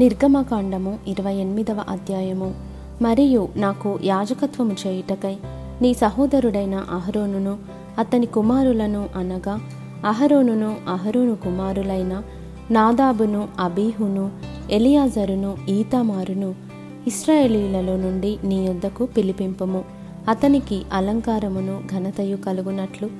నిర్గమకాండము ఇరవై ఎనిమిదవ అధ్యాయము. మరియు నాకు యాజకత్వము చేయుటకై నీ సహోదరుడైన అహరోనును అతని కుమారులను అనగా అహరోనును అహరోను కుమారులైన నాదాబును అబీహును ఎలియాజరును ఈతామారును ఇస్రాయేలీలలో నుండి నీ యొద్దకు పిలిపింపుము. అతనికి అలంకారమును ఘనతయు కలుగునట్లు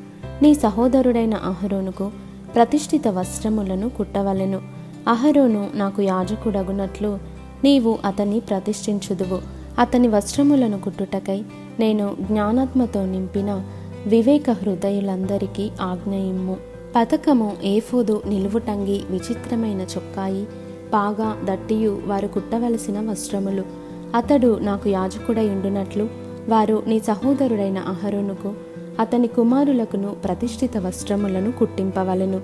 నీ సహోదరుడైన అహరోనుకు ప్రతిష్ఠిత వస్త్రములను కుట్టవలెను. అహరోను నాకు యాజకుడగునట్లు నీవు అతన్ని ప్రతిష్ఠించుదువు. అతని వస్త్రములను కుట్టుటకై నేను జ్ఞానాత్మతో నింపిన వివేక హృదయులందరికీ ఆజ్ఞయిమ్ము. పథకము ఏఫోదు నిలువుటంగి విచిత్రమైన చొక్కాయి పాగా దట్టియు వారు కుట్టవలసిన వస్త్రములు. అతడు నాకు యాజకుడై ఉండునట్లు వారు నీ సహోదరుడైన అహరోనుకు అతని కుమారులకును ప్రతిష్ఠిత వస్త్రములను కుట్టింపవలెను.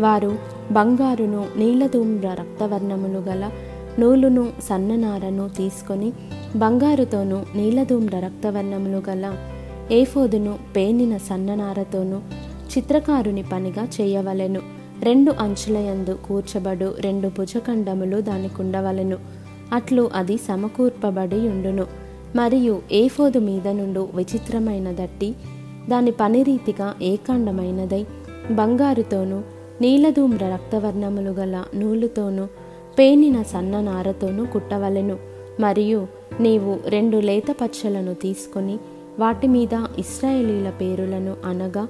వారు బంగారును నీలధూమ్ర రక్తవర్ణములు గల నూలును సన్ననారను తీసుకొని బంగారుతోనూ నీలధూమ్ర రక్తవర్ణములు గల ఏఫోదును పేనిన సన్ననారతోనూ చిత్రకారుని పనిగా చేయవలెను. రెండు అంచులయందు కూర్చబడు రెండు భుజఖండములు దానికుండవలెను. అట్లు అది సమకూర్పబడి ఉండును. మరియు ఏఫోదు మీద నుండు విచిత్రమైన దట్టి దాని పనిరీతిగా ఏకాండమైనదై బంగారుతోనూ నీలధూమ్ర రక్తవర్ణములు గల నూలుతోనూ పేనిన సన్న నారతోనూ కుట్టవలెను. మరియు నీవు రెండు లేత పచ్చలను తీసుకొని వాటి మీద ఇస్రాయేలీల పేరులను అనగా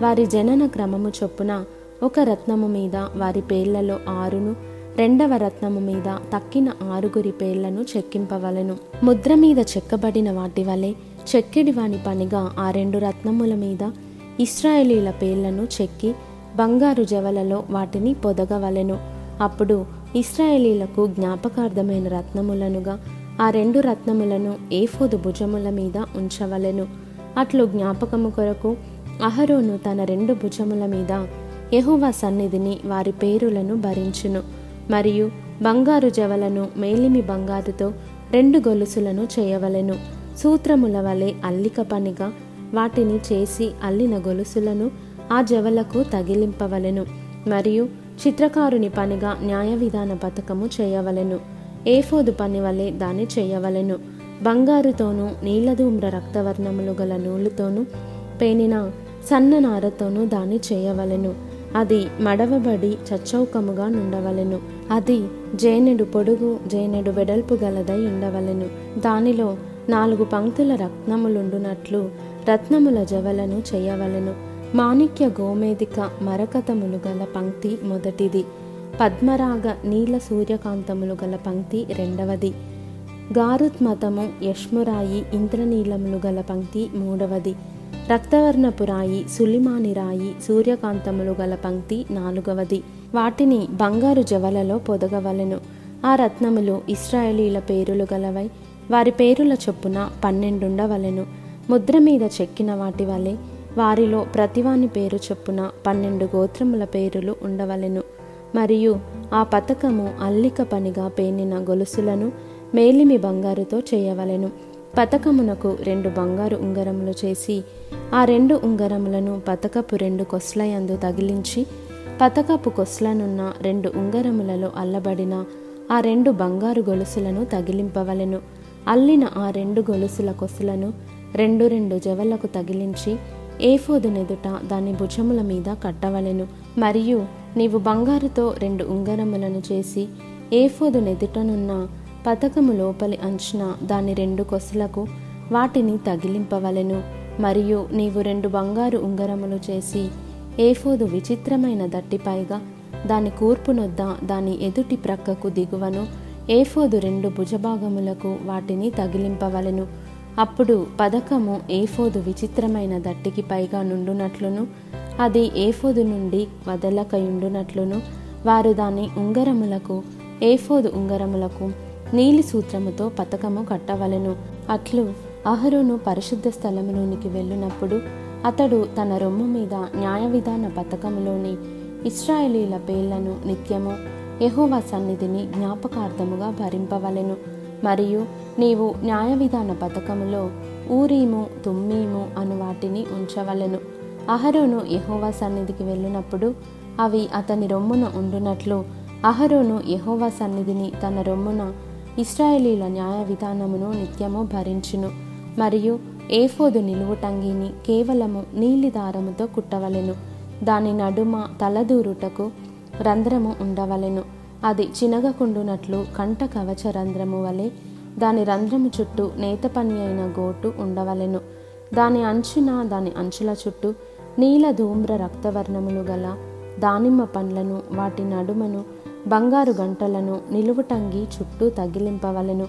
వారి జనన క్రమము చొప్పున ఒక రత్నము మీద వారి పేర్లలో ఆరును రెండవ రత్నము మీద తక్కిన ఆరుగురి పేర్లను చెక్కింపవలెను. ముద్ర మీద చెక్కబడిన వాటి వలె చెక్కిడి వాని పనిగా ఆ రెండు రత్నముల మీద ఇస్రాయేలీల పేర్లను చెక్కి బంగారు జవలలో వాటిని పొదగవలెను. అప్పుడు ఇస్రాయేలీలకు జ్ఞాపకార్థమైన రత్నములనుగా ఆ రెండు రత్నములను ఏఫోదు భుజముల మీద ఉంచవలెను. అట్లు జ్ఞాపకము కొరకు అహరోను తన రెండు భుజముల మీద యహువా సన్నిధిని వారి పేరులను భరించును. మరియు బంగారు జవలను మేలిమి బంగారుతో రెండు గొలుసులను చేయవలెను. సూత్రముల వలె అల్లిక పనిగా వాటిని చేసి అల్లిన గొలుసులను ఆ జవలకు తగిలింపవలెను. మరియు చిత్రకారుని పనిగా న్యాయ విధాన పథకము చేయవలెను. ఏఫోదు పని వలె దాన్ని చేయవలెను. బంగారుతోనూ నీలధూమ్ర రక్తవర్ణములు గల నూలుతోనూ పేనిన సన్ననారతోనూ దాన్ని చేయవలెను. అది మడవబడి చచ్చౌకముగా నుండవలెను. అది జేనెడు పొడుగు జేనెడు వెడల్పు గలదై ఉండవలెను. దానిలో నాలుగు పంక్తుల రత్నములుండునట్లు రత్నముల జవలను చేయవలెను. మాణిక్య గోమేదిక మరకతములు గల పంక్తి మొదటిది. పద్మరాగ నీల సూర్యకాంతములు గల పంక్తి రెండవది. గారుత్మతము యష్మురాయి ఇంద్రనీలములు గల పంక్తి మూడవది. రక్తవర్ణపురాయి సులిమానిరాయి సూర్యకాంతములు గల పంక్తి నాలుగవది. వాటిని బంగారు జవలలో పొదగవలెను. ఆ రత్నములు ఇస్రాయేలీల పేరులు గలవై వారి పేరుల చొప్పున పన్నెండుండవలెను. ముద్ర మీద చెక్కిన వాటి వలె వారిలో ప్రతివాని పేరు చొప్పున పన్నెండు గోత్రముల పేరులు ఉండవలెను. మరియు ఆ పథకము అల్లిక పనిగా పేనిన గొలుసులను మేలిమి బంగారుతో చేయవలెను. పతకమునకు రెండు బంగారు ఉంగరములు చేసి ఆ రెండు ఉంగరములను పతకపు రెండు కొస్లయందు తగిలించి పతకపు కొస్లనున్న రెండు ఉంగరములలో అల్లబడిన ఆ రెండు బంగారు గొలుసులను తగిలింపవలెను. అల్లిన ఆ రెండు గొలుసుల కొసలను రెండు రెండు జవలకు తగిలించి ఏఫోదునెదుట దాని భుజముల మీద కట్టవలెను. మరియు నీవు బంగారుతో రెండు ఉంగరములను చేసి ఏఫోదునెదుటనున్న పథకము లోపలి అంచున దాని రెండు కొసలకు వాటిని తగిలింపవలెను. మరియు నీవు రెండు బంగారు ఉంగరములు చేసి ఏఫోదు విచిత్రమైన దట్టిపైగా దాని కూర్పునొద్ద దాని ఎదుటి ప్రక్కకు దిగువను ఏఫోదు రెండు భుజభాగములకు వాటిని తగిలింపవలెను. అప్పుడు పథకము ఏఫోదు విచిత్రమైన దట్టికి పైగా నుండునట్లును అది ఏఫోదు నుండి వదలకయుండునట్లును. వారు దాని ఉంగరములకు ఏఫోదు ఉంగరములకు నీలి సూత్రముతో పథకము కట్టవలెను. అట్లు అహరోను పరిశుద్ధ స్థలములోనికి వెళ్ళినప్పుడు అతడు తన రొమ్ము మీద న్యాయ విధాన పథకములోని ఇస్రాయేలీల పేర్లను నిత్యము యహోవా సన్నిధిని జ్ఞాపకార్థముగా భరింపవలెను. మరియు నీవు న్యాయ విధాన పథకములో ఊరీము తుమ్మీము అను వాటిని ఉంచవలెను. అహరోను యహోవా సన్నిధికి వెళ్ళినప్పుడు అవి అతని రొమ్మున ఉండునట్లు అహరోను యహోవా సన్నిధిని తన రొమ్మున ఇస్రాయేలీల న్యాయ విధానమును నిత్యము భరించును. మరియు ఏఫోదు నిలువుటంగిని కేవలము నీలి దారముతో కుట్టవలెను. దాని నడుమ తలదూరుటకు రంధ్రము ఉండవలెను. అది చినగకుండునట్లు కంట కవచ రంధ్రము వలె దాని రంధ్రము చుట్టూ నేత పని అయిన గోటు ఉండవలెను. దాని అంచున దాని అంచుల చుట్టూ నీల ధూమ్ర రక్తవర్ణములు గల దానిమ్మ పండ్లను వాటి నడుమను బంగారు గంటలను నిలువుటంగి చుట్టూ తగిలింపవలెను.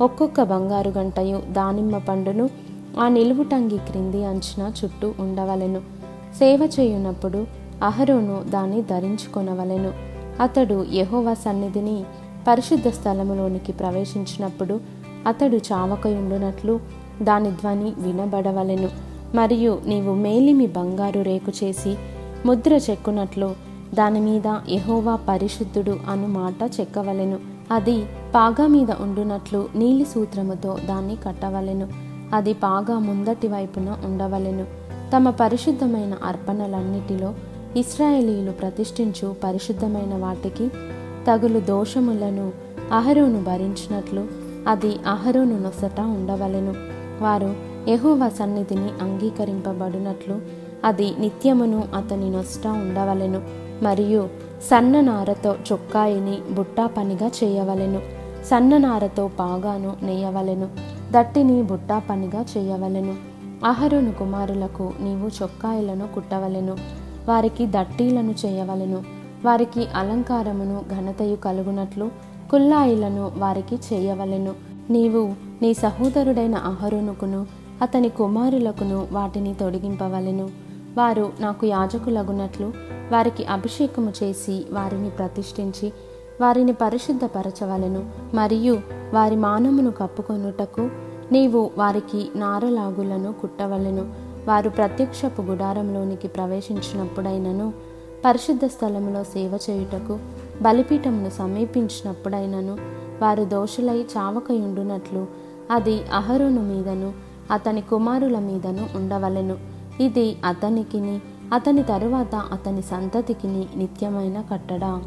ఒక్కొక్క బంగారు గంటయు దానిమ్మ పండును ఆ నిలువుటంగి క్రింది అంచున చుట్టూ ఉండవలెను. సేవ చేయునప్పుడు అహరోను దాన్ని ధరించుకొనవలెను. అతడు యహోవా సన్నిధిని పరిశుద్ధ స్థలములోనికి ప్రవేశించినప్పుడు అతడు చావకయుండునట్లు దాని ధ్వని వినబడవలెను. మరియు నీవు మేలిమి బంగారు రేకు చేసి ముద్ర చెక్కునట్లు దాని మీద పరిశుద్ధుడు అను మాట చెక్కవలెను. అది పాగా మీద ఉండునట్లు నీలి సూత్రముతో దాన్ని కట్టవలెను. అది పాగా ముందటి వైపున ఉండవలెను. తమ పరిశుద్ధమైన అర్పణలన్నిటిలో ఇస్రాయేలీలు ప్రతిష్ఠించు పరిశుద్ధమైన వాటికి తగులు దోషములను అహరోను భరించినట్లు అది అహరోను నొసట ఉండవలెను. వారు యహోవ సన్నిధిని అంగీకరింపబడినట్లు అది నిత్యమును అతని నొసట ఉండవలెను. మరియు సన్ననారతో చొక్కాయిని బుట్టా పనిగా చేయవలెను. సన్ననారతో పాగాను నేయవలెను. దట్టిని బుట్టా పనిగా చేయవలెను. అహరోను కుమారులకు నీవు చొక్కాయిలను కుట్టవలెను. వారికి దట్టీలను చేయవలెను. వారికి అలంకారమును ఘనతయు కలుగునట్లు కుల్లాయిలను వారికి చేయవలెను. నీవు నీ సహోదరుడైన అహరోనుకును అతని కుమారులకును వాటిని తొడిగింపవలెను. వారు నాకు యాజకులగునట్లు వారికి అభిషేకము చేసి వారిని ప్రతిష్ఠించి వారిని పరిశుద్ధపరచవలెను. మరియు వారి మానమును కప్పుకొనుటకు నీవు వారికి నారలాగులను కుట్టవలెను. వారు ప్రత్యక్షపు గుడారంలోనికి ప్రవేశించినప్పుడైనను పరిశుద్ధ స్థలములో సేవ చేయుటకు బలిపీఠమును సమీపించినప్పుడైనను వారు దోషులై చావకయుండునట్లు అది అహరోను మీదను అతని కుమారుల మీదను ఉండవలెను. ఇది అతనికిని అతని తరువాత అతని సంతతికిని నిత్యమైన కట్టడా.